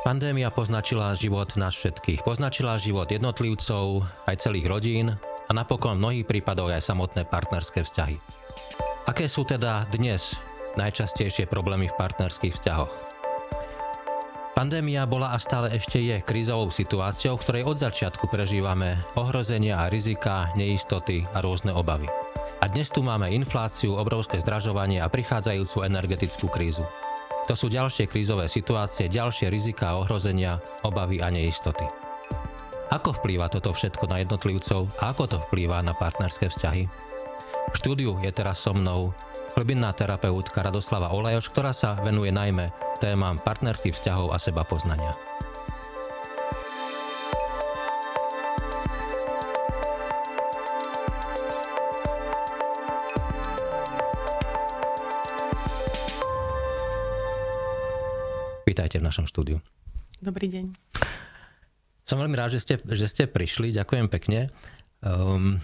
Pandémia poznačila život nás všetkých. Poznačila život jednotlivcov, aj celých rodín a napokon v mnohých prípadoch aj samotné partnerské vzťahy. Aké sú teda dnes najčastejšie problémy v partnerských vzťahoch? Pandémia bola a stále ešte je krízovou situáciou, v ktorej od začiatku prežívame ohrozenia a rizika, neistoty a rôzne obavy. A dnes tu máme infláciu, obrovské zdražovanie a prichádzajúcu energetickú krízu. To sú ďalšie krízové situácie, ďalšie rizika, ohrozenia, obavy a neistoty. Ako vplýva toto všetko na jednotlivcov a ako to vplýva na partnerské vzťahy? V štúdiu je teraz so mnou hlbinná terapeutka Radoslava Olajoš, ktorá sa venuje najmä témam partnerských vzťahov a seba poznania. Vítajte v našom štúdiu. Dobrý deň. Som veľmi rád, že ste, že ste prišli. Ďakujem pekne. Um,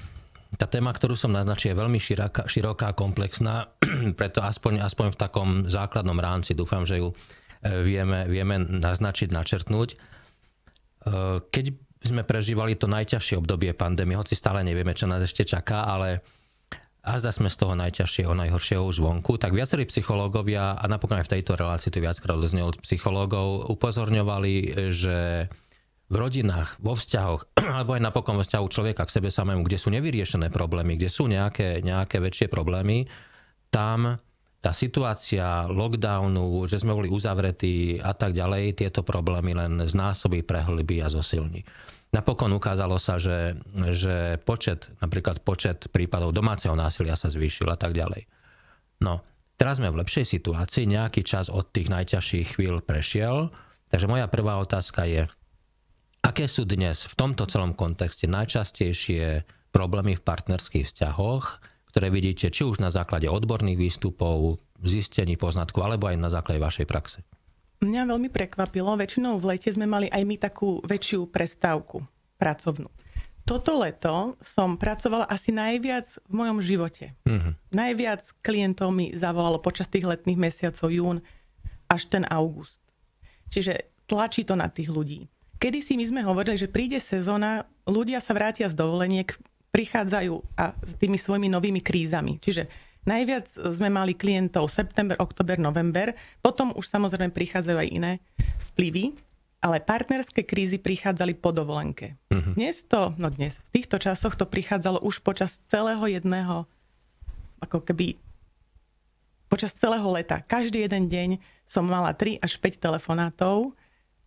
tá téma, ktorú som naznačil, je veľmi široká, široká komplexná, preto aspoň, aspoň v takom základnom rámci dúfam, že ju e, vieme, vieme naznačiť, načrtnúť. E, keď sme prežívali to najťažšie obdobie pandémie, hoci stále nevieme, čo nás ešte čaká, ale a zda sme z toho najťažšieho, najhoršieho už vonku, tak viacerí psychológovia, a napokon aj v tejto relácii to viackrát odznelo od psychológov, upozorňovali, že v rodinách, vo vzťahoch, alebo aj napokon vo vzťahu človeka k sebe samému, kde sú nevyriešené problémy, kde sú nejaké, nejaké väčšie problémy, tam tá situácia lockdownu, že sme boli uzavretí a tak ďalej, tieto problémy len znásobí, prehlbí a zosilní. Napokon ukázalo sa, že, že počet, napríklad počet prípadov domáceho násilia sa zvýšil a tak ďalej. No, teraz sme v lepšej situácii, nejaký čas od tých najťažších chvíľ prešiel, takže moja prvá otázka je, aké sú dnes v tomto celom kontexte najčastejšie problémy v partnerských vzťahoch, ktoré vidíte či už na základe odborných výstupov, zistení, poznatkov, alebo aj na základe vašej praxe? Mňa veľmi prekvapilo, väčšinou v lete sme mali aj my takú väčšiu prestávku pracovnú. Toto leto som pracovala asi najviac v mojom živote. Mm-hmm. Najviac klientov mi zavolalo počas tých letných mesiacov jún až ten august. Čiže tlačí to na tých ľudí. Kedy si my sme hovorili, že príde sezóna, ľudia sa vrátia z dovoleniek, prichádzajú a s tými svojimi novými krízami. Čiže Najviac sme mali klientov september, oktober, november, potom už samozrejme prichádzajú aj iné vplyvy, ale partnerské krízy prichádzali po dovolenke. Uh-huh. Dnes to, no dnes, v týchto časoch to prichádzalo už počas celého jedného, ako keby počas celého leta. Každý jeden deň som mala 3 až 5 telefonátov,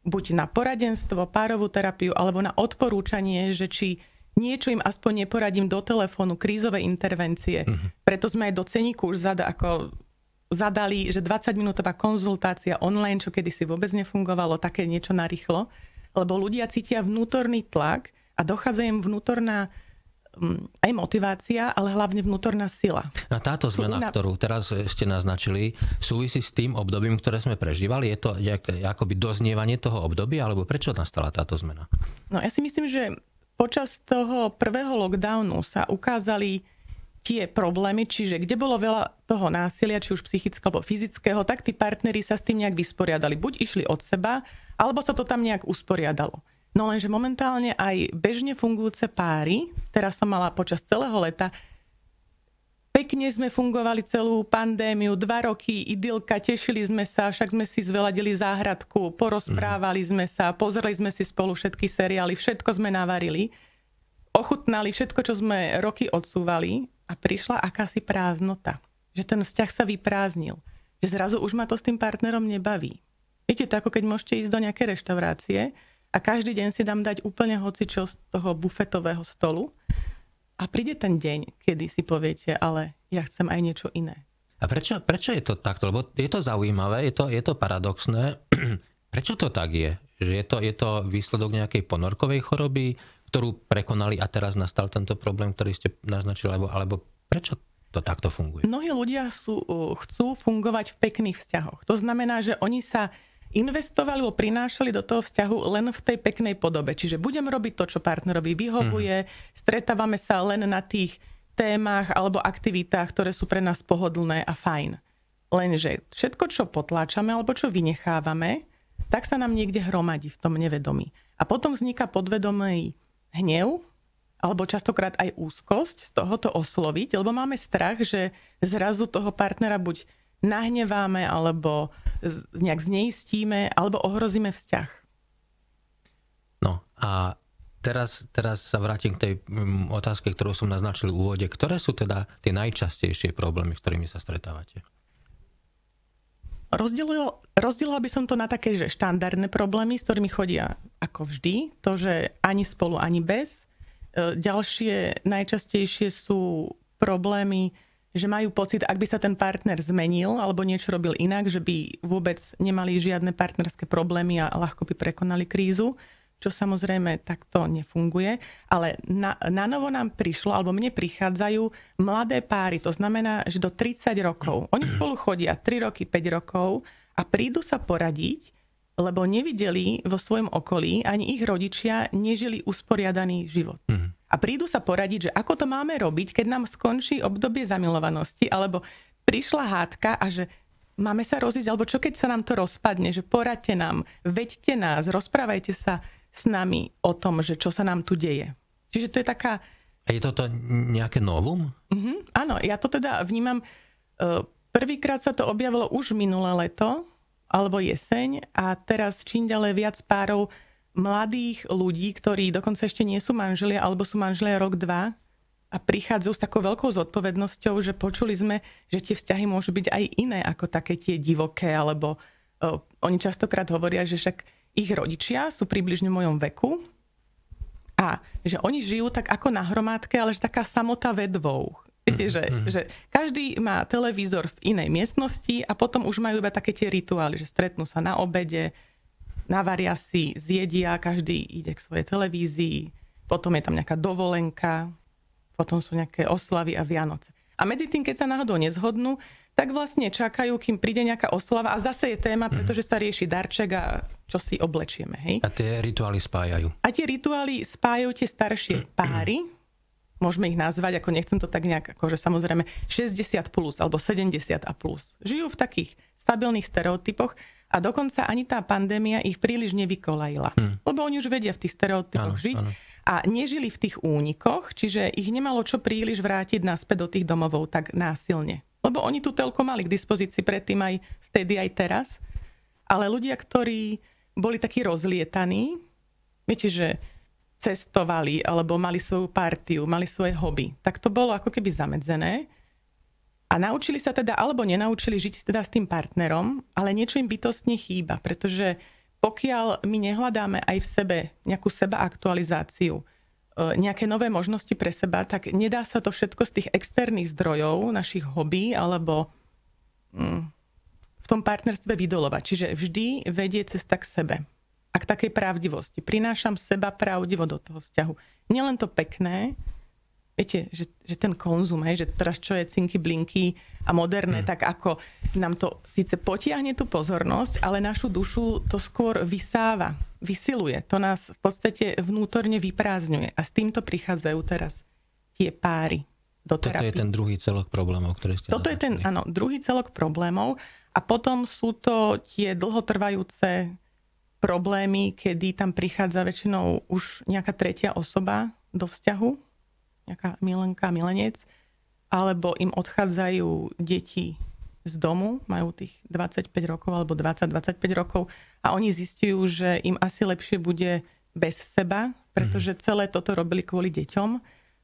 buď na poradenstvo, párovú terapiu, alebo na odporúčanie, že či niečo im aspoň neporadím do telefónu, krízové intervencie. Uh-huh. Preto sme aj do ceníku už zada, ako zadali, že 20-minútová konzultácia online, čo kedysi vôbec nefungovalo, také niečo narýchlo, lebo ľudia cítia vnútorný tlak a dochádza im vnútorná mm, aj motivácia, ale hlavne vnútorná sila. A táto zmena, una... ktorú teraz ste naznačili, súvisí s tým obdobím, ktoré sme prežívali? Je to akoby doznievanie toho obdobia, alebo prečo nastala táto zmena? No ja si myslím, že počas toho prvého lockdownu sa ukázali tie problémy, čiže kde bolo veľa toho násilia, či už psychického alebo fyzického, tak tí partneri sa s tým nejak vysporiadali. Buď išli od seba, alebo sa to tam nejak usporiadalo. No lenže momentálne aj bežne fungujúce páry, teraz som mala počas celého leta, Pekne sme fungovali celú pandémiu, dva roky, idylka, tešili sme sa, však sme si zveladili záhradku, porozprávali sme sa, pozreli sme si spolu všetky seriály, všetko sme navarili, ochutnali všetko, čo sme roky odsúvali a prišla akási prázdnota. Že ten vzťah sa vyprázdnil. Že zrazu už ma to s tým partnerom nebaví. Viete, to ako keď môžete ísť do nejakej reštaurácie a každý deň si dám dať úplne hocičo z toho bufetového stolu a príde ten deň, kedy si poviete, ale ja chcem aj niečo iné. A prečo, prečo je to takto? Lebo je to zaujímavé, je to, je to paradoxné. prečo to tak je? Že je to, je to výsledok nejakej ponorkovej choroby, ktorú prekonali a teraz nastal tento problém, ktorý ste naznačili, alebo, alebo prečo to takto funguje? Mnohí ľudia sú, chcú fungovať v pekných vzťahoch. To znamená, že oni sa investovali alebo prinášali do toho vzťahu len v tej peknej podobe. Čiže budem robiť to, čo partnerovi vyhovuje, mm-hmm. stretávame sa len na tých témach alebo aktivitách, ktoré sú pre nás pohodlné a fajn. Lenže všetko, čo potláčame alebo čo vynechávame, tak sa nám niekde hromadí v tom nevedomí. A potom vzniká podvedomý hnev, alebo častokrát aj úzkosť z tohoto osloviť, lebo máme strach, že zrazu toho partnera buď nahneváme, alebo nejak zneistíme, alebo ohrozíme vzťah. No a teraz, teraz sa vrátim k tej otázke, ktorú som naznačil v úvode. Ktoré sú teda tie najčastejšie problémy, s ktorými sa stretávate? Rozdielila by som to na také, že štandardné problémy, s ktorými chodia ako vždy, to, že ani spolu, ani bez. E, ďalšie najčastejšie sú problémy, že majú pocit, ak by sa ten partner zmenil alebo niečo robil inak, že by vôbec nemali žiadne partnerské problémy a ľahko by prekonali krízu čo samozrejme takto nefunguje, ale na, na novo nám prišlo, alebo mne prichádzajú mladé páry, to znamená, že do 30 rokov. Oni spolu chodia 3 roky, 5 rokov a prídu sa poradiť, lebo nevideli vo svojom okolí, ani ich rodičia nežili usporiadaný život. Mm. A prídu sa poradiť, že ako to máme robiť, keď nám skončí obdobie zamilovanosti, alebo prišla hádka a že máme sa rozísť, alebo čo keď sa nám to rozpadne, že poradte nám, veďte nás, rozprávajte sa s nami o tom, že čo sa nám tu deje. Čiže to je taká... A je toto nejaké novum? Uh-huh, áno, ja to teda vnímam... Uh, prvýkrát sa to objavilo už minulé leto, alebo jeseň a teraz čím ďalej viac párov mladých ľudí, ktorí dokonca ešte nie sú manželia, alebo sú manželia rok, dva a prichádzajú s takou veľkou zodpovednosťou, že počuli sme, že tie vzťahy môžu byť aj iné ako také tie divoké, alebo uh, oni častokrát hovoria, že však ich rodičia sú približne v mojom veku a že oni žijú tak ako na hromádke, ale že taká samota vedvou. Viete, že, mm-hmm. že každý má televízor v inej miestnosti a potom už majú iba také tie rituály, že stretnú sa na obede, navaria si, zjedia, každý ide k svojej televízii, potom je tam nejaká dovolenka, potom sú nejaké oslavy a Vianoce. A medzi tým, keď sa náhodou nezhodnú, tak vlastne čakajú, kým príde nejaká oslava a zase je téma, mhm. pretože sa rieši darček a čo si oblečieme. Hej? A tie rituály spájajú. A tie rituály spájajú tie staršie páry, môžeme ich nazvať, ako nechcem to tak nejak, akože samozrejme 60 plus alebo 70 a plus. Žijú v takých stabilných stereotypoch a dokonca ani tá pandémia ich príliš nevykolajila. Hmm. Lebo oni už vedia v tých stereotypoch áno, žiť. Áno. A nežili v tých únikoch, čiže ich nemalo čo príliš vrátiť naspäť do tých domovov tak násilne. Lebo oni tú telko mali k dispozícii predtým aj vtedy, aj teraz. Ale ľudia, ktorí boli takí rozlietaní, viete, že cestovali alebo mali svoju partiu, mali svoje hobby, tak to bolo ako keby zamedzené. A naučili sa teda, alebo nenaučili žiť teda s tým partnerom, ale niečo im bytostne chýba, pretože pokiaľ my nehľadáme aj v sebe nejakú seba aktualizáciu, E, nejaké nové možnosti pre seba, tak nedá sa to všetko z tých externých zdrojov, našich hobby alebo mm, v tom partnerstve vydolovať. Čiže vždy vedie cesta k sebe a k takej pravdivosti. Prinášam seba pravdivo do toho vzťahu. Nielen to pekné, viete, že, že ten konzum, hej, že teraz čo je cinky blinky a moderné, mm. tak ako nám to síce potiahne tú pozornosť, ale našu dušu to skôr vysáva, vysiluje. To nás v podstate vnútorne vyprázdňuje. A s týmto prichádzajú teraz tie páry do terapie. Toto je ten druhý celok problémov, ktoré ste Toto je ten, áno, druhý celok problémov. A potom sú to tie dlhotrvajúce problémy, kedy tam prichádza väčšinou už nejaká tretia osoba do vzťahu, nejaká milenka, milenec, alebo im odchádzajú deti z domu, majú tých 25 rokov alebo 20-25 rokov a oni zistujú, že im asi lepšie bude bez seba, pretože mhm. celé toto robili kvôli deťom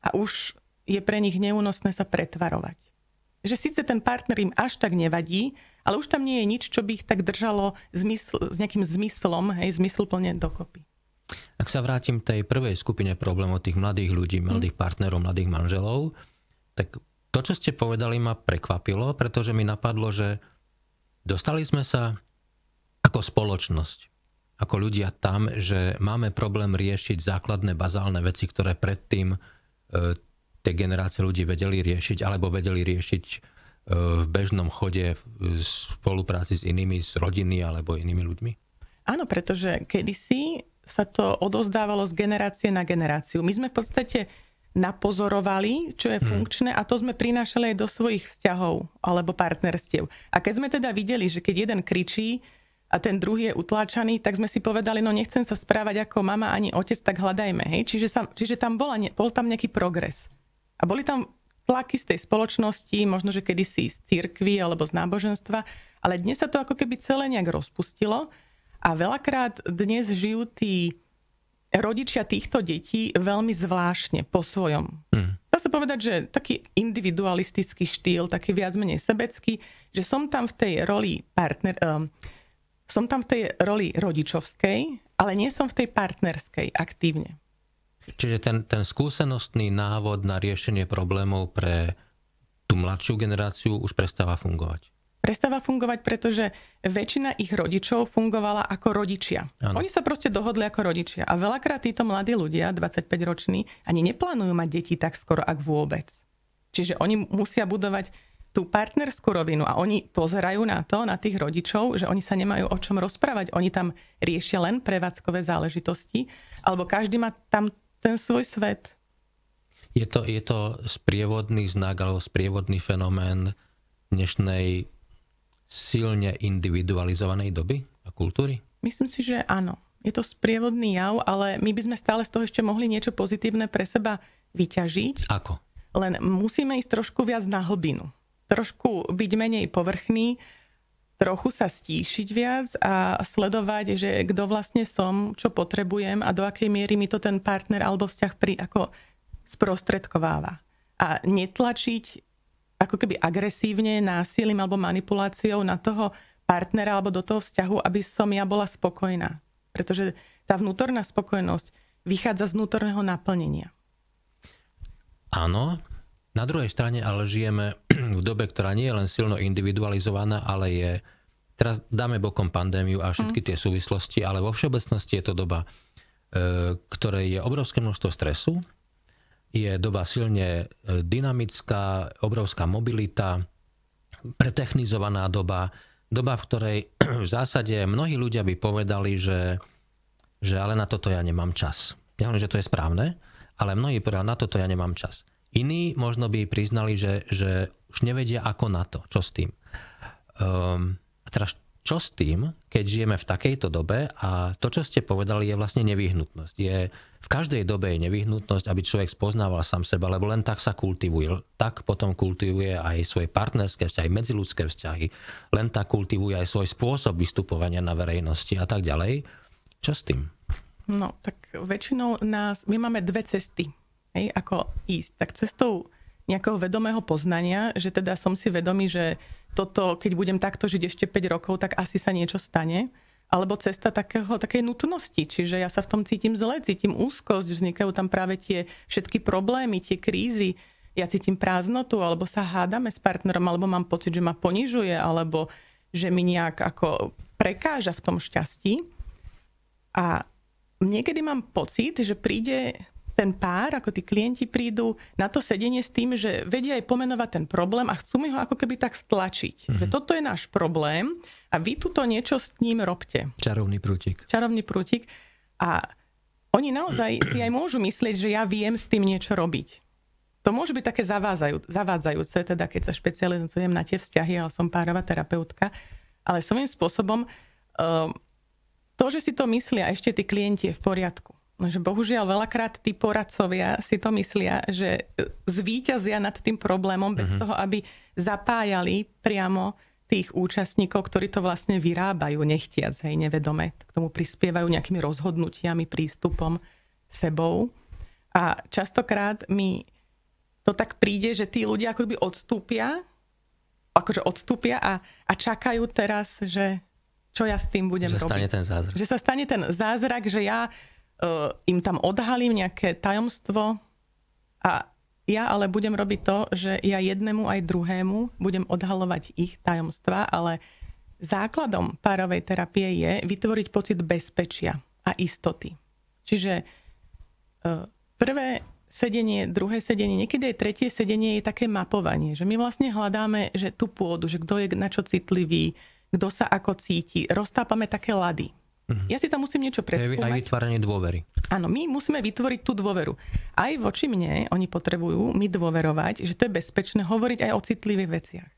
a už je pre nich neúnosné sa pretvarovať. Že síce ten partner im až tak nevadí, ale už tam nie je nič, čo by ich tak držalo zmysl, s nejakým zmyslom, hej, zmysluplne dokopy. Ak sa vrátim k tej prvej skupine problémov tých mladých ľudí, mhm. mladých partnerov, mladých manželov, tak to, čo ste povedali, ma prekvapilo, pretože mi napadlo, že dostali sme sa ako spoločnosť, ako ľudia tam, že máme problém riešiť základné, bazálne veci, ktoré predtým e, tie generácie ľudí vedeli riešiť, alebo vedeli riešiť e, v bežnom chode v spolupráci s inými, s rodiny alebo inými ľuďmi? Áno, pretože kedysi sa to odozdávalo z generácie na generáciu. My sme v podstate napozorovali, čo je mhm. funkčné a to sme prinášali aj do svojich vzťahov alebo partnerstiev. A keď sme teda videli, že keď jeden kričí a ten druhý je utláčaný, tak sme si povedali, no nechcem sa správať ako mama ani otec, tak hľadajme. Hej? Čiže, sa, čiže tam bola, bol tam nejaký progres. A boli tam tlaky z tej spoločnosti, možno, že kedysi z církvy alebo z náboženstva, ale dnes sa to ako keby celé nejak rozpustilo a veľakrát dnes žijú tí rodičia týchto detí veľmi zvláštne po svojom. Hmm. Dá sa povedať, že taký individualistický štýl, taký viac menej sebecký, že som tam v tej roli partner, um, som tam v tej roli rodičovskej, ale nie som v tej partnerskej aktívne. Čiže ten, ten skúsenostný návod na riešenie problémov pre tú mladšiu generáciu už prestáva fungovať. Prestáva fungovať, pretože väčšina ich rodičov fungovala ako rodičia. Ano. Oni sa proste dohodli ako rodičia. A veľakrát títo mladí ľudia, 25-roční, ani neplánujú mať deti tak skoro, ak vôbec. Čiže oni musia budovať tú partnerskú rovinu a oni pozerajú na to, na tých rodičov, že oni sa nemajú o čom rozprávať. Oni tam riešia len prevádzkové záležitosti, alebo každý má tam ten svoj svet. Je to, je to sprievodný znak alebo sprievodný fenomén dnešnej silne individualizovanej doby a kultúry? Myslím si, že áno. Je to sprievodný jav, ale my by sme stále z toho ešte mohli niečo pozitívne pre seba vyťažiť. Ako? Len musíme ísť trošku viac na hlbinu. Trošku byť menej povrchný, trochu sa stíšiť viac a sledovať, že kto vlastne som, čo potrebujem a do akej miery mi to ten partner alebo vzťah pri, ako sprostredkováva. A netlačiť ako keby agresívne, násilím alebo manipuláciou na toho partnera alebo do toho vzťahu, aby som ja bola spokojná. Pretože tá vnútorná spokojnosť vychádza z vnútorného naplnenia. Áno, na druhej strane ale žijeme v dobe, ktorá nie je len silno individualizovaná, ale je, teraz dáme bokom pandémiu a všetky mm. tie súvislosti, ale vo všeobecnosti je to doba, e, ktorej je obrovské množstvo stresu, je doba silne e, dynamická, obrovská mobilita, pretechnizovaná doba, doba, v ktorej v zásade mnohí ľudia by povedali, že, že ale na toto ja nemám čas. Ja hovorím, že to je správne, ale mnohí povedali, na toto ja nemám čas. Iní možno by priznali, že, že už nevedia ako na to, čo s tým. Um, a teraz čo s tým, keď žijeme v takejto dobe a to, čo ste povedali, je vlastne nevyhnutnosť. Je, v každej dobe je nevyhnutnosť, aby človek spoznával sám seba, lebo len tak sa kultivuje. Tak potom kultivuje aj svoje partnerské vzťahy, medziludské vzťahy. Len tak kultivuje aj svoj spôsob vystupovania na verejnosti a tak ďalej. Čo s tým? No, tak väčšinou nás, my máme dve cesty hej, ako ísť. Tak cestou nejakého vedomého poznania, že teda som si vedomý, že toto, keď budem takto žiť ešte 5 rokov, tak asi sa niečo stane. Alebo cesta takého, takej nutnosti, čiže ja sa v tom cítim zle, cítim úzkosť, vznikajú tam práve tie všetky problémy, tie krízy, ja cítim prázdnotu, alebo sa hádame s partnerom, alebo mám pocit, že ma ponižuje, alebo že mi nejak ako prekáža v tom šťastí. A niekedy mám pocit, že príde ten pár, ako tí klienti prídu na to sedenie s tým, že vedia aj pomenovať ten problém a chcú mi ho ako keby tak vtlačiť. Mm-hmm. Že toto je náš problém a vy tuto niečo s ním robte. Čarovný prútik. Čarovný prútik. A oni naozaj si aj môžu myslieť, že ja viem s tým niečo robiť. To môže byť také zavádzajúce, teda keď sa špecializujem na tie vzťahy, ale som párová terapeutka, ale svojím spôsobom uh, to, že si to myslia ešte tí klienti je v poriadku že bohužiaľ veľakrát tí poradcovia si to myslia, že zvíťazia nad tým problémom bez mm-hmm. toho, aby zapájali priamo tých účastníkov, ktorí to vlastne vyrábajú nechtiac, hej, nevedome. K tomu prispievajú nejakými rozhodnutiami, prístupom, sebou. A častokrát mi to tak príde, že tí ľudia akoby odstúpia, akože odstúpia a, a čakajú teraz, že čo ja s tým budem že robiť. Stane ten zázrak. Že sa stane ten zázrak, že ja im tam odhalím nejaké tajomstvo a ja ale budem robiť to, že ja jednému aj druhému budem odhalovať ich tajomstva, ale základom párovej terapie je vytvoriť pocit bezpečia a istoty. Čiže uh, prvé sedenie, druhé sedenie, niekedy aj tretie sedenie je také mapovanie, že my vlastne hľadáme, že tú pôdu, že kto je na čo citlivý, kto sa ako cíti. Roztápame také lady. Mm-hmm. Ja si tam musím niečo preskúmať. Aj vytváranie dôvery. Áno, my musíme vytvoriť tú dôveru. Aj voči mne oni potrebujú mi dôverovať, že to je bezpečné hovoriť aj o citlivých veciach.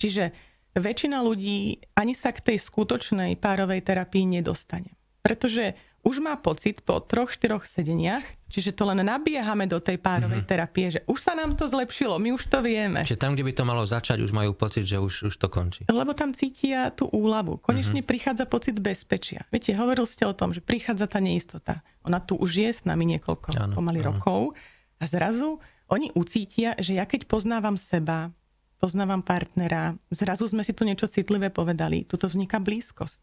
Čiže väčšina ľudí ani sa k tej skutočnej párovej terapii nedostane. Pretože už má pocit po troch, štyroch sedeniach, čiže to len nabiehame do tej párovej mm-hmm. terapie, že už sa nám to zlepšilo, my už to vieme. Čiže tam, kde by to malo začať, už majú pocit, že už, už to končí. Lebo tam cítia tú úľavu. Konečne mm-hmm. prichádza pocit bezpečia. Viete, hovoril ste o tom, že prichádza tá neistota. Ona tu už je s nami niekoľko ano, pomaly ano. rokov a zrazu oni ucítia, že ja keď poznávam seba, poznávam partnera, zrazu sme si tu niečo citlivé povedali, tuto vzniká blízkosť.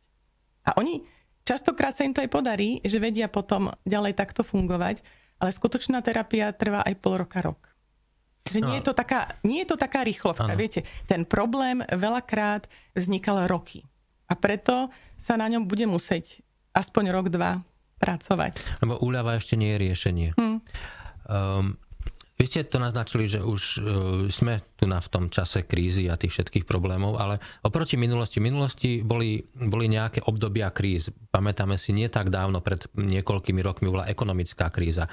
A oni Častokrát sa im to aj podarí, že vedia potom ďalej takto fungovať, ale skutočná terapia trvá aj pol roka, rok. Že nie, no. je to taká, nie je to taká rýchlovka, ano. viete. Ten problém veľakrát vznikal roky. A preto sa na ňom bude musieť aspoň rok, dva pracovať. Lebo úľava ešte nie je riešenie. Hmm. Um, vy ste to naznačili, že už uh, sme tu na v tom čase krízy a tých všetkých problémov, ale oproti minulosti, minulosti boli, boli nejaké obdobia kríz. Pamätáme si, nie tak dávno, pred niekoľkými rokmi bola ekonomická kríza.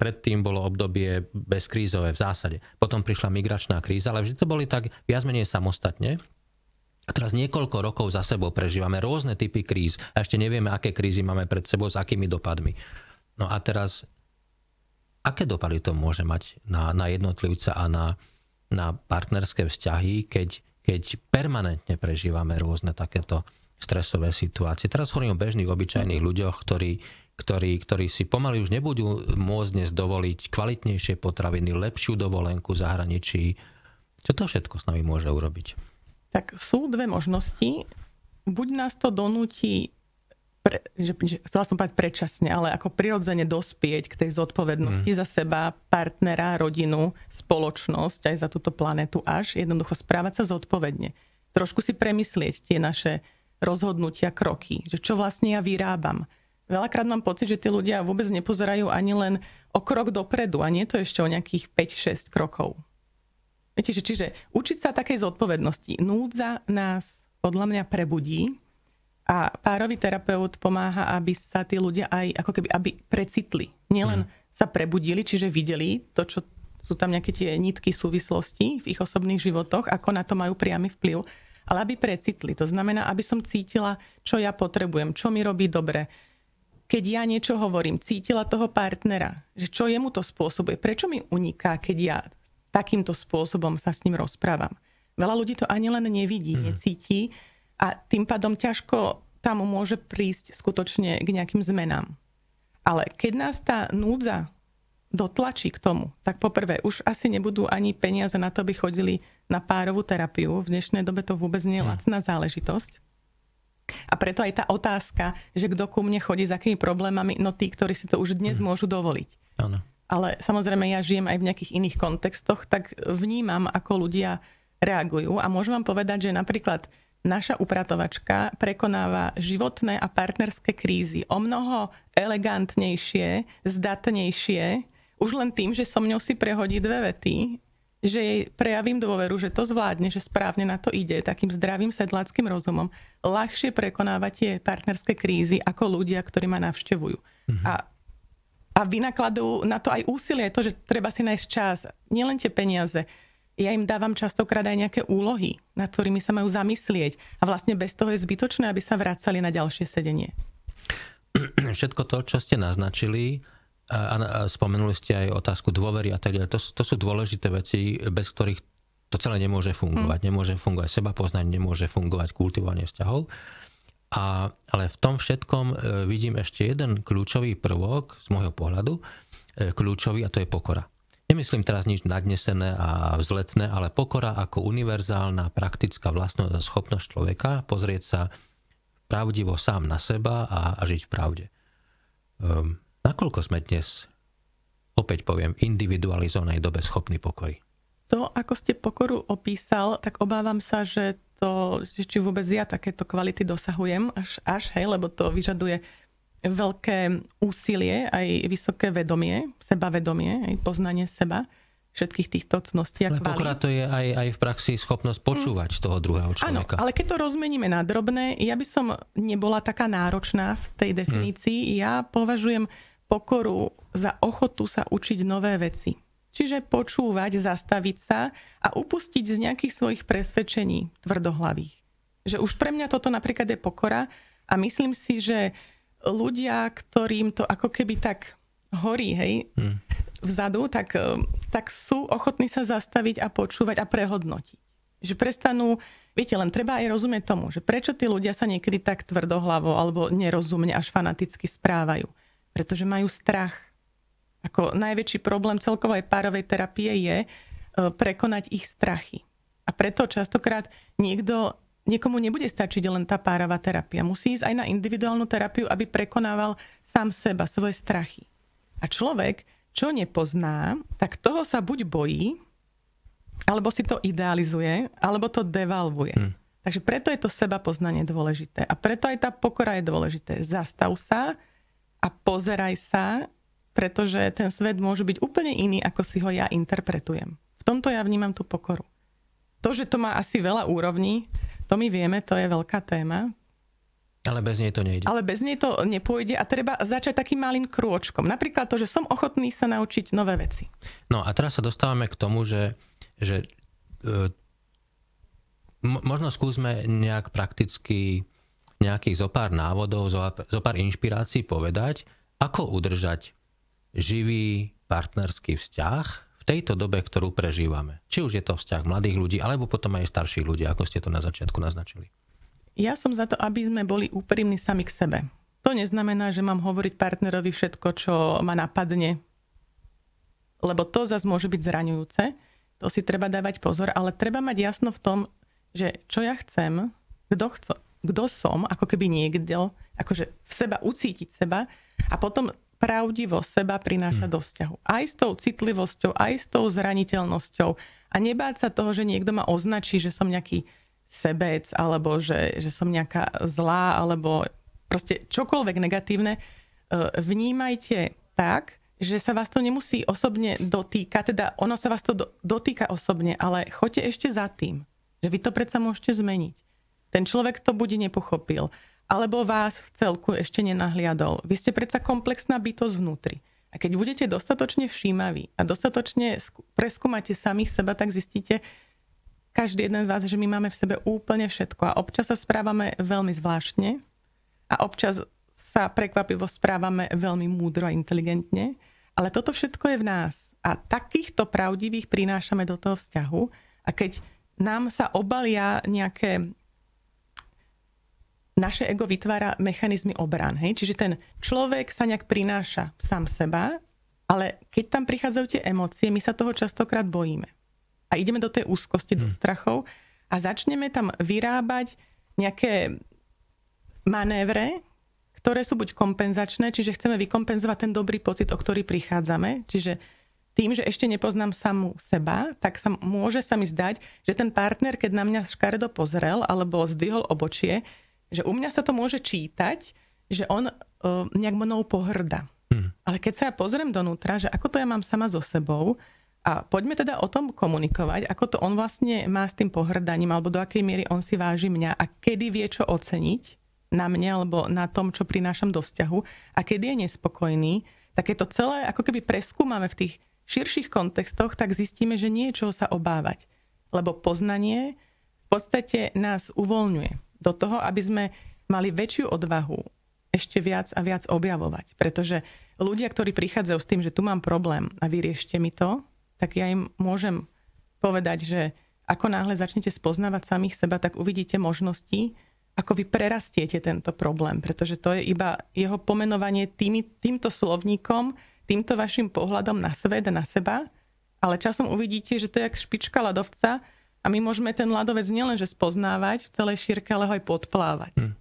Predtým bolo obdobie bezkrízové v zásade. Potom prišla migračná kríza, ale vždy to boli tak viac menej samostatne. A teraz niekoľko rokov za sebou prežívame rôzne typy kríz a ešte nevieme, aké krízy máme pred sebou, s akými dopadmi. No a teraz aké dopady to môže mať na, na jednotlivca a na, na partnerské vzťahy, keď, keď permanentne prežívame rôzne takéto stresové situácie. Teraz hovorím o bežných, obyčajných ľuďoch, ktorí, ktorí, ktorí si pomaly už nebudú môcť dnes dovoliť kvalitnejšie potraviny, lepšiu dovolenku v zahraničí. Čo to všetko s nami môže urobiť? Tak sú dve možnosti. Buď nás to donúti pre, že, že, chcela som povedať predčasne, ale ako prirodzene dospieť k tej zodpovednosti mm. za seba, partnera, rodinu, spoločnosť, aj za túto planetu až, jednoducho správať sa zodpovedne. Trošku si premyslieť tie naše rozhodnutia, kroky, že čo vlastne ja vyrábam. Veľakrát mám pocit, že tí ľudia vôbec nepozerajú ani len o krok dopredu a nie to ešte o nejakých 5-6 krokov. Viete, že, čiže učiť sa takej zodpovednosti. Núdza nás podľa mňa prebudí, a párový terapeut pomáha, aby sa tí ľudia aj ako keby aby precitli. Nielen mm. sa prebudili, čiže videli to, čo sú tam nejaké tie nitky súvislosti v ich osobných životoch, ako na to majú priamy vplyv, ale aby precitli. To znamená, aby som cítila, čo ja potrebujem, čo mi robí dobre. Keď ja niečo hovorím, cítila toho partnera, že čo jemu to spôsobuje, prečo mi uniká, keď ja takýmto spôsobom sa s ním rozprávam. Veľa ľudí to ani len nevidí, mm. necíti, a tým pádom ťažko tam môže prísť skutočne k nejakým zmenám. Ale keď nás tá núdza dotlačí k tomu, tak poprvé už asi nebudú ani peniaze na to, aby chodili na párovú terapiu. V dnešnej dobe to vôbec nie je hm. lacná záležitosť. A preto aj tá otázka, že kto ku mne chodí s akými problémami, no tí, ktorí si to už dnes hmm. môžu dovoliť. Ano. Ale samozrejme ja žijem aj v nejakých iných kontextoch, tak vnímam, ako ľudia reagujú. A môžem vám povedať, že napríklad naša upratovačka prekonáva životné a partnerské krízy o mnoho elegantnejšie, zdatnejšie, už len tým, že so mňou si prehodí dve vety, že jej prejavím dôveru, že to zvládne, že správne na to ide, takým zdravým sedláckým rozumom, ľahšie prekonávať tie partnerské krízy ako ľudia, ktorí ma navštevujú. Mm-hmm. A, a vynakladujú na to aj úsilie, to, že treba si nájsť čas, nielen tie peniaze, ja im dávam častokrát aj nejaké úlohy, nad ktorými sa majú zamyslieť. A vlastne bez toho je zbytočné, aby sa vracali na ďalšie sedenie. Všetko to, čo ste naznačili, a, spomenuli ste aj otázku dôvery a tak ďalej, to, to sú dôležité veci, bez ktorých to celé nemôže fungovať. Hmm. Nemôže fungovať seba poznanie, nemôže fungovať kultivovanie vzťahov. A, ale v tom všetkom e, vidím ešte jeden kľúčový prvok z môjho pohľadu, e, kľúčový a to je pokora. Nemyslím teraz nič nadnesené a vzletné, ale pokora ako univerzálna praktická vlastnosť a schopnosť človeka pozrieť sa pravdivo sám na seba a, a žiť v pravde. Um, nakoľko sme dnes, opäť poviem, individualizovanej dobe schopní pokory? To, ako ste pokoru opísal, tak obávam sa, že to, či vôbec ja takéto kvality dosahujem, až, až hej, lebo to vyžaduje veľké úsilie, aj vysoké vedomie, sebavedomie, aj poznanie seba všetkých týchto cností a Ale pokora to je aj, aj v praxi schopnosť počúvať mm. toho druhého človeka. Áno, ale keď to rozmeníme na drobné, ja by som nebola taká náročná v tej definícii. Mm. Ja považujem pokoru za ochotu sa učiť nové veci. Čiže počúvať, zastaviť sa a upustiť z nejakých svojich presvedčení tvrdohlavých. Že už pre mňa toto napríklad je pokora a myslím si, že ľudia, ktorým to ako keby tak horí, hej, hmm. vzadu, tak, eh, tak sú ochotní sa zastaviť a počúvať a prehodnotiť. Že prestanú, viete, len treba aj rozumieť tomu, že prečo tí ľudia sa niekedy tak tvrdohlavo alebo nerozumne až fanaticky správajú. Pretože majú strach ako najväčší problém celkovej párovej terapie je e, prekonať ich strachy. A preto častokrát niekto, niekomu nebude stačiť len tá párová terapia. Musí ísť aj na individuálnu terapiu, aby prekonával sám seba, svoje strachy. A človek, čo nepozná, tak toho sa buď bojí, alebo si to idealizuje, alebo to devalvuje. Hmm. Takže preto je to seba poznanie dôležité. A preto aj tá pokora je dôležité. Zastav sa a pozeraj sa pretože ten svet môže byť úplne iný, ako si ho ja interpretujem. V tomto ja vnímam tú pokoru. To, že to má asi veľa úrovní, to my vieme, to je veľká téma. Ale bez nej to nejde. Ale bez nej to nepôjde a treba začať takým malým krôčkom. Napríklad to, že som ochotný sa naučiť nové veci. No a teraz sa dostávame k tomu, že, že e, možno skúsme nejak prakticky nejakých zo pár návodov, zo pár inšpirácií povedať, ako udržať živý partnerský vzťah v tejto dobe, ktorú prežívame. Či už je to vzťah mladých ľudí, alebo potom aj starších ľudí, ako ste to na začiatku naznačili. Ja som za to, aby sme boli úprimní sami k sebe. To neznamená, že mám hovoriť partnerovi všetko, čo ma napadne, lebo to zase môže byť zraňujúce. To si treba dávať pozor, ale treba mať jasno v tom, že čo ja chcem, kto, chco, kto som, ako keby niekto, akože v seba ucítiť seba a potom pravdivo seba prináša hmm. do vzťahu. Aj s tou citlivosťou, aj s tou zraniteľnosťou. A nebáť sa toho, že niekto ma označí, že som nejaký sebec, alebo že, že som nejaká zlá, alebo proste čokoľvek negatívne. E, vnímajte tak, že sa vás to nemusí osobne dotýkať, teda ono sa vás to do, dotýka osobne, ale choďte ešte za tým, že vy to predsa môžete zmeniť. Ten človek to bude nepochopil alebo vás v celku ešte nenahliadol. Vy ste predsa komplexná bytosť vnútri. A keď budete dostatočne všímaví a dostatočne preskúmate samých seba, tak zistíte, každý jeden z vás, že my máme v sebe úplne všetko a občas sa správame veľmi zvláštne a občas sa prekvapivo správame veľmi múdro a inteligentne, ale toto všetko je v nás a takýchto pravdivých prinášame do toho vzťahu a keď nám sa obalia nejaké naše ego vytvára mechanizmy obran. Hej? Čiže ten človek sa nejak prináša sám seba, ale keď tam prichádzajú tie emócie, my sa toho častokrát bojíme. A ideme do tej úzkosti, hmm. do strachov a začneme tam vyrábať nejaké manévre, ktoré sú buď kompenzačné, čiže chceme vykompenzovať ten dobrý pocit, o ktorý prichádzame. Čiže tým, že ešte nepoznám samú seba, tak sa môže sa mi zdať, že ten partner, keď na mňa škaredo pozrel alebo zdvihol obočie, že u mňa sa to môže čítať, že on uh, nejak mnou pohrda. Hmm. Ale keď sa ja pozriem donútra, že ako to ja mám sama so sebou, a poďme teda o tom komunikovať, ako to on vlastne má s tým pohrdaním, alebo do akej miery on si váži mňa a kedy vie čo oceniť na mne alebo na tom, čo prinášam do vzťahu a kedy je nespokojný, tak keď to celé ako keby preskúmame v tých širších kontextoch, tak zistíme, že nie je čoho sa obávať. Lebo poznanie v podstate nás uvoľňuje do toho, aby sme mali väčšiu odvahu ešte viac a viac objavovať. Pretože ľudia, ktorí prichádzajú s tým, že tu mám problém a vyriešte mi to, tak ja im môžem povedať, že ako náhle začnete spoznávať samých seba, tak uvidíte možnosti, ako vy prerastiete tento problém, pretože to je iba jeho pomenovanie tými, týmto slovníkom, týmto vašim pohľadom na svet na seba, ale časom uvidíte, že to je jak špička ľadovca, a my môžeme ten ľadovec nielenže spoznávať v celej šírke, ale ho aj podplávať. Hmm.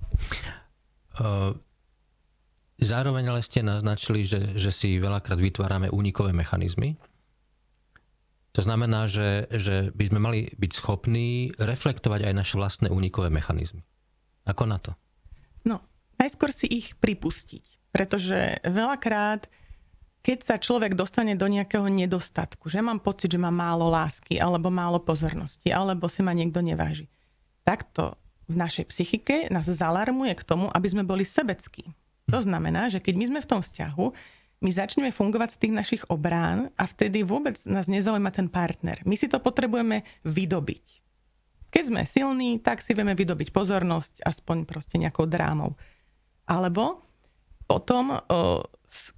Uh, zároveň ale ste naznačili, že, že si veľakrát vytvárame únikové mechanizmy. To znamená, že, že by sme mali byť schopní reflektovať aj naše vlastné únikové mechanizmy. Ako na to? No, najskôr si ich pripustiť. Pretože veľakrát keď sa človek dostane do nejakého nedostatku, že mám pocit, že má málo lásky, alebo málo pozornosti, alebo si ma niekto neváži, takto v našej psychike nás zalarmuje k tomu, aby sme boli sebeckí. To znamená, že keď my sme v tom vzťahu, my začneme fungovať z tých našich obrán a vtedy vôbec nás nezaujíma ten partner. My si to potrebujeme vydobiť. Keď sme silní, tak si vieme vydobiť pozornosť, aspoň proste nejakou drámou. Alebo potom,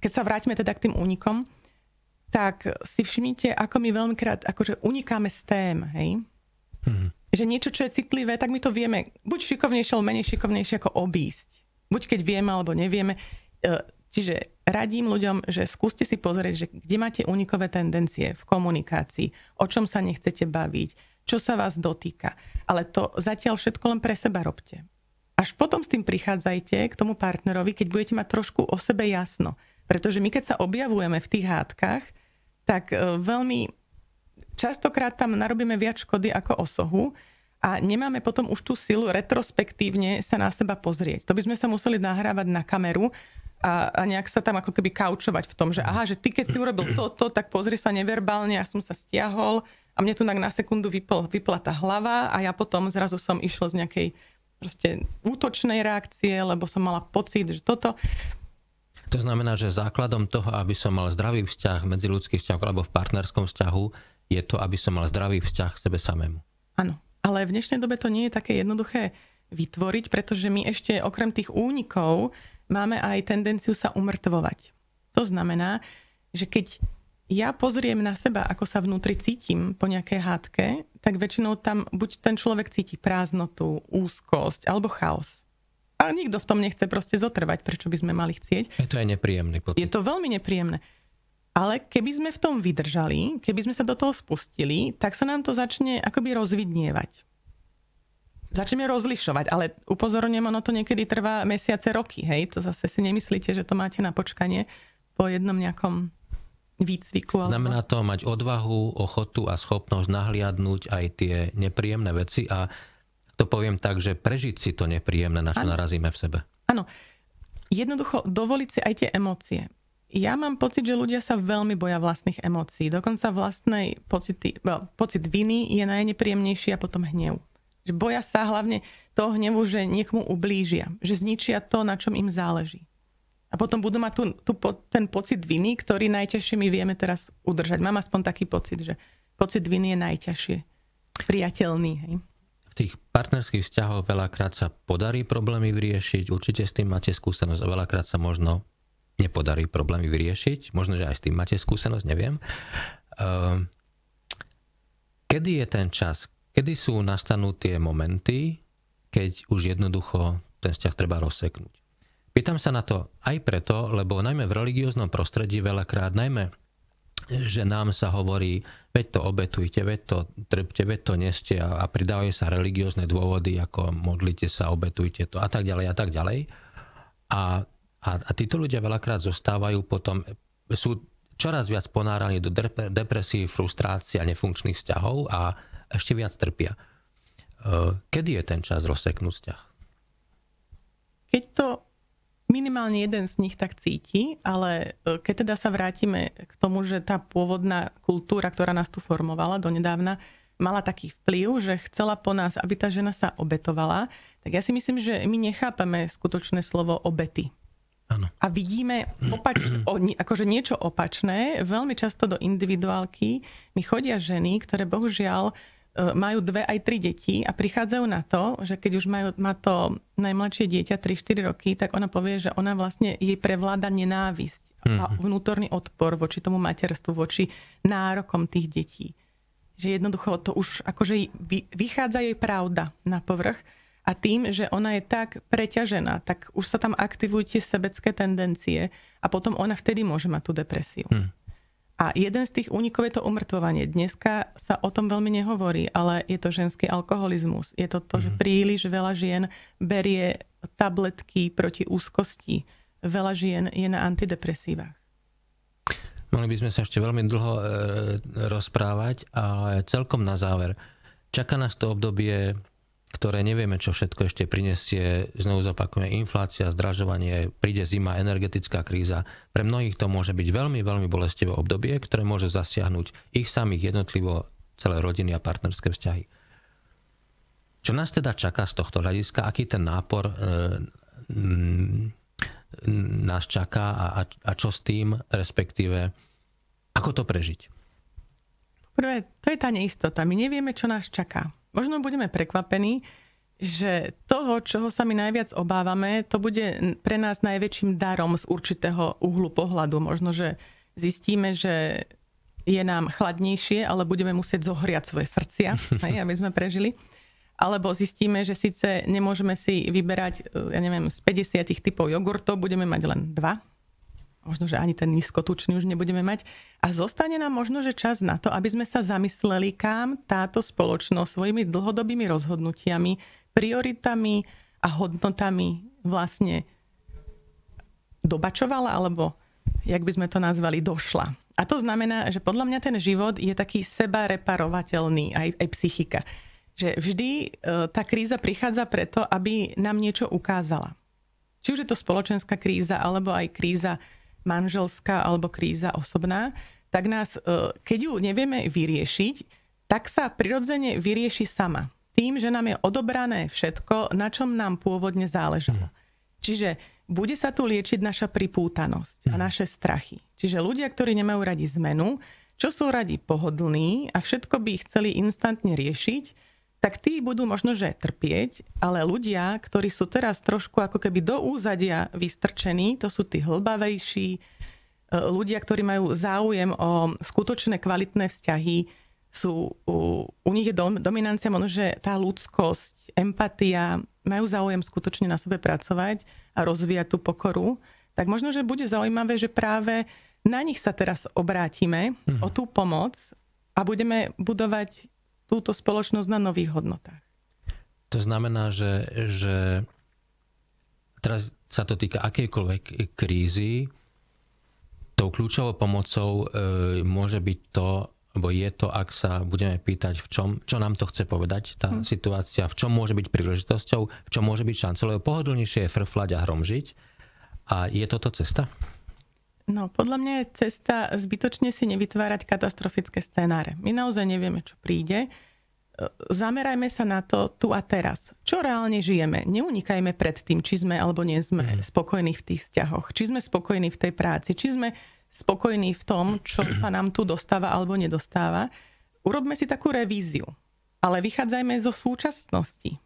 keď sa vrátime teda k tým únikom, tak si všimnite, ako my veľmikrát akože unikáme z tém, hej? Mm-hmm. Že niečo, čo je citlivé, tak my to vieme buď šikovnejšie, alebo menej šikovnejšie ako obísť. Buď keď vieme, alebo nevieme. E, čiže radím ľuďom, že skúste si pozrieť, že kde máte unikové tendencie v komunikácii, o čom sa nechcete baviť, čo sa vás dotýka. Ale to zatiaľ všetko len pre seba robte. Až potom s tým prichádzajte k tomu partnerovi, keď budete mať trošku o sebe jasno. Pretože my keď sa objavujeme v tých hádkach, tak e, veľmi častokrát tam narobíme viac škody ako osohu a nemáme potom už tú silu retrospektívne sa na seba pozrieť. To by sme sa museli nahrávať na kameru a, a nejak sa tam ako keby kaučovať v tom, že aha, že ty keď si urobil toto, tak pozri sa neverbálne, ja som sa stiahol a mne tu na sekundu vypl, vypla tá hlava a ja potom zrazu som išiel z nejakej proste útočnej reakcie, lebo som mala pocit, že toto. To znamená, že základom toho, aby som mal zdravý vzťah medzi ľudských vzťahov alebo v partnerskom vzťahu, je to, aby som mal zdravý vzťah k sebe samému. Áno, ale v dnešnej dobe to nie je také jednoduché vytvoriť, pretože my ešte okrem tých únikov máme aj tendenciu sa umrtvovať. To znamená, že keď ja pozriem na seba, ako sa vnútri cítim po nejakej hádke, tak väčšinou tam buď ten človek cíti prázdnotu, úzkosť alebo chaos. A nikto v tom nechce proste zotrvať, prečo by sme mali chcieť. Je to aj nepríjemný pocit. Je to veľmi nepríjemné. Ale keby sme v tom vydržali, keby sme sa do toho spustili, tak sa nám to začne akoby rozvidnievať začneme rozlišovať, ale upozorňujem, ono to niekedy trvá mesiace, roky, hej, to zase si nemyslíte, že to máte na počkanie po jednom nejakom výcviku. Alebo... Znamená to mať odvahu, ochotu a schopnosť nahliadnúť aj tie nepríjemné veci a to poviem tak, že prežiť si to nepríjemné, na čo ano. narazíme v sebe. Áno. Jednoducho dovoliť si aj tie emócie. Ja mám pocit, že ľudia sa veľmi boja vlastných emócií. Dokonca vlastnej pocity, well, pocit viny je najnepríjemnejší a potom hnev. Že boja sa hlavne toho hnevu, že niekomu ublížia, že zničia to, na čom im záleží. A potom budú mať tu, tu, ten pocit viny, ktorý najťažšie my vieme teraz udržať. Mám aspoň taký pocit, že pocit viny je najťažšie priateľný. Hej? V tých partnerských vzťahoch veľakrát sa podarí problémy vyriešiť, určite s tým máte skúsenosť a veľakrát sa možno nepodarí problémy vyriešiť, možno, že aj s tým máte skúsenosť, neviem. Ehm, kedy je ten čas, Kedy sú nastanú tie momenty, keď už jednoducho ten vzťah treba rozseknúť? Pýtam sa na to aj preto, lebo najmä v religióznom prostredí veľakrát, najmä že nám sa hovorí, veď to obetujte, veď to trpte, veď to neste a, a pridávajú sa religiózne dôvody, ako modlite sa, obetujte to a tak ďalej a tak ďalej. A, a, a títo ľudia veľakrát zostávajú potom, sú čoraz viac ponáraní do depresí, frustrácie a nefunkčných vzťahov a, ešte viac trpia. E, kedy je ten čas rozseknúť vzťah? Keď to minimálne jeden z nich tak cíti, ale e, keď teda sa vrátime k tomu, že tá pôvodná kultúra, ktorá nás tu formovala donedávna, mala taký vplyv, že chcela po nás, aby tá žena sa obetovala, tak ja si myslím, že my nechápame skutočné slovo obety. Ano. A vidíme opač, akože niečo opačné. Veľmi často do individuálky mi chodia ženy, ktoré bohužiaľ majú dve aj tri deti a prichádzajú na to, že keď už majú, má to najmladšie dieťa 3-4 roky, tak ona povie, že ona vlastne jej prevláda nenávisť mm-hmm. a mhm. vnútorný odpor voči tomu materstvu, voči nárokom tých detí. Že jednoducho to už akože vychádza jej pravda na povrch a tým, že ona je tak preťažená, tak už sa tam aktivujú tie sebecké tendencie a potom ona vtedy môže mať tú depresiu. Mm. A jeden z tých únikov je to umrtvovanie. Dneska sa o tom veľmi nehovorí, ale je to ženský alkoholizmus. Je to to, mm. že mhm. príliš veľa žien berie tabletky proti úzkosti. Veľa žien je na antidepresívach. Mohli by sme sa ešte veľmi dlho e, rozprávať, ale celkom na záver. Čaká nás to obdobie ktoré nevieme, čo všetko ešte prinesie. Znovu zopakujeme, inflácia, zdražovanie, príde zima, energetická kríza. Pre mnohých to môže byť veľmi, veľmi bolestivé obdobie, ktoré môže zasiahnuť ich samých jednotlivo, celé rodiny a partnerské vzťahy. Čo nás teda čaká z tohto hľadiska? Aký ten nápor e, nás čaká a, a, a čo s tým, respektíve ako to prežiť? Prvé, to je tá neistota. My nevieme, čo nás čaká. Možno budeme prekvapení, že toho, čoho sa my najviac obávame, to bude pre nás najväčším darom z určitého uhlu pohľadu. Možno, že zistíme, že je nám chladnejšie, ale budeme musieť zohriať svoje srdcia, hej, aby sme prežili. Alebo zistíme, že síce nemôžeme si vyberať, ja neviem, z 50 typov jogurtov, budeme mať len dva. Možno, že ani ten nízkotučný už nebudeme mať. A zostane nám možno, že čas na to, aby sme sa zamysleli, kam táto spoločnosť svojimi dlhodobými rozhodnutiami, prioritami a hodnotami vlastne dobačovala, alebo jak by sme to nazvali, došla. A to znamená, že podľa mňa ten život je taký seba reparovateľný, aj, aj psychika. Že vždy e, tá kríza prichádza preto, aby nám niečo ukázala. Či už je to spoločenská kríza, alebo aj kríza manželská, alebo kríza osobná, tak nás, e, keď ju nevieme vyriešiť, tak sa prirodzene vyrieši sama. Tým, že nám je odobrané všetko, na čom nám pôvodne záležalo. Čiže bude sa tu liečiť naša pripútanosť a mhm. naše strachy. Čiže ľudia, ktorí nemajú radi zmenu, čo sú radi pohodlní a všetko by chceli instantne riešiť, tak tí budú možno, že trpieť, ale ľudia, ktorí sú teraz trošku ako keby do úzadia vystrčení, to sú tí hlbavejší, e, ľudia, ktorí majú záujem o skutočné kvalitné vzťahy, sú, u, u nich je dom, dominancia možno, že tá ľudskosť, empatia, majú záujem skutočne na sebe pracovať a rozvíjať tú pokoru, tak možno, že bude zaujímavé, že práve na nich sa teraz obrátime mm. o tú pomoc a budeme budovať túto spoločnosť na nových hodnotách. To znamená, že, že teraz sa to týka akejkoľvek krízy, tou kľúčovou pomocou e, môže byť to, alebo je to, ak sa budeme pýtať, v čom, čo nám to chce povedať, tá hmm. situácia, v čom môže byť príležitosťou, v čom môže byť šancou, lebo pohodlnejšie je frflať a hromžiť. A je toto cesta? No, podľa mňa je cesta zbytočne si nevytvárať katastrofické scenáre. My naozaj nevieme, čo príde. E, zamerajme sa na to tu a teraz. Čo reálne žijeme? Neunikajme pred tým, či sme alebo nie sme mm. spokojní v tých vzťahoch. Či sme spokojní v tej práci. Či sme spokojní v tom, čo sa nám tu dostáva alebo nedostáva. Urobme si takú revíziu. Ale vychádzajme zo súčasnosti.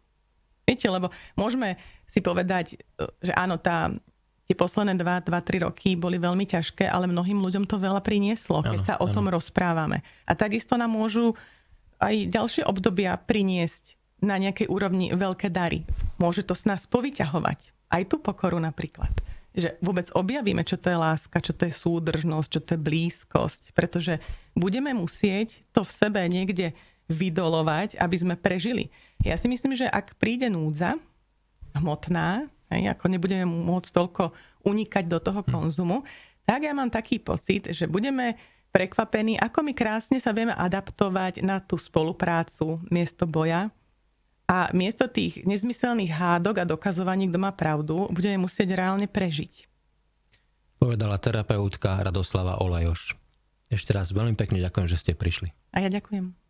Viete, lebo môžeme si povedať, e, že áno, tá tie posledné 2-3 roky boli veľmi ťažké, ale mnohým ľuďom to veľa prinieslo, keď ano, sa o ano. tom rozprávame. A takisto nám môžu aj ďalšie obdobia priniesť na nejakej úrovni veľké dary. Môže to s nás povyťahovať. Aj tú pokoru napríklad. Že vôbec objavíme, čo to je láska, čo to je súdržnosť, čo to je blízkosť. Pretože budeme musieť to v sebe niekde vydolovať, aby sme prežili. Ja si myslím, že ak príde núdza hmotná, hej, ako nebudeme môcť toľko unikať do toho hm. konzumu, tak ja mám taký pocit, že budeme prekvapení, ako my krásne sa vieme adaptovať na tú spoluprácu miesto boja a miesto tých nezmyselných hádok a dokazovaní, kto má pravdu, budeme musieť reálne prežiť. Povedala terapeutka Radoslava Olajoš. Ešte raz veľmi pekne ďakujem, že ste prišli. A ja ďakujem.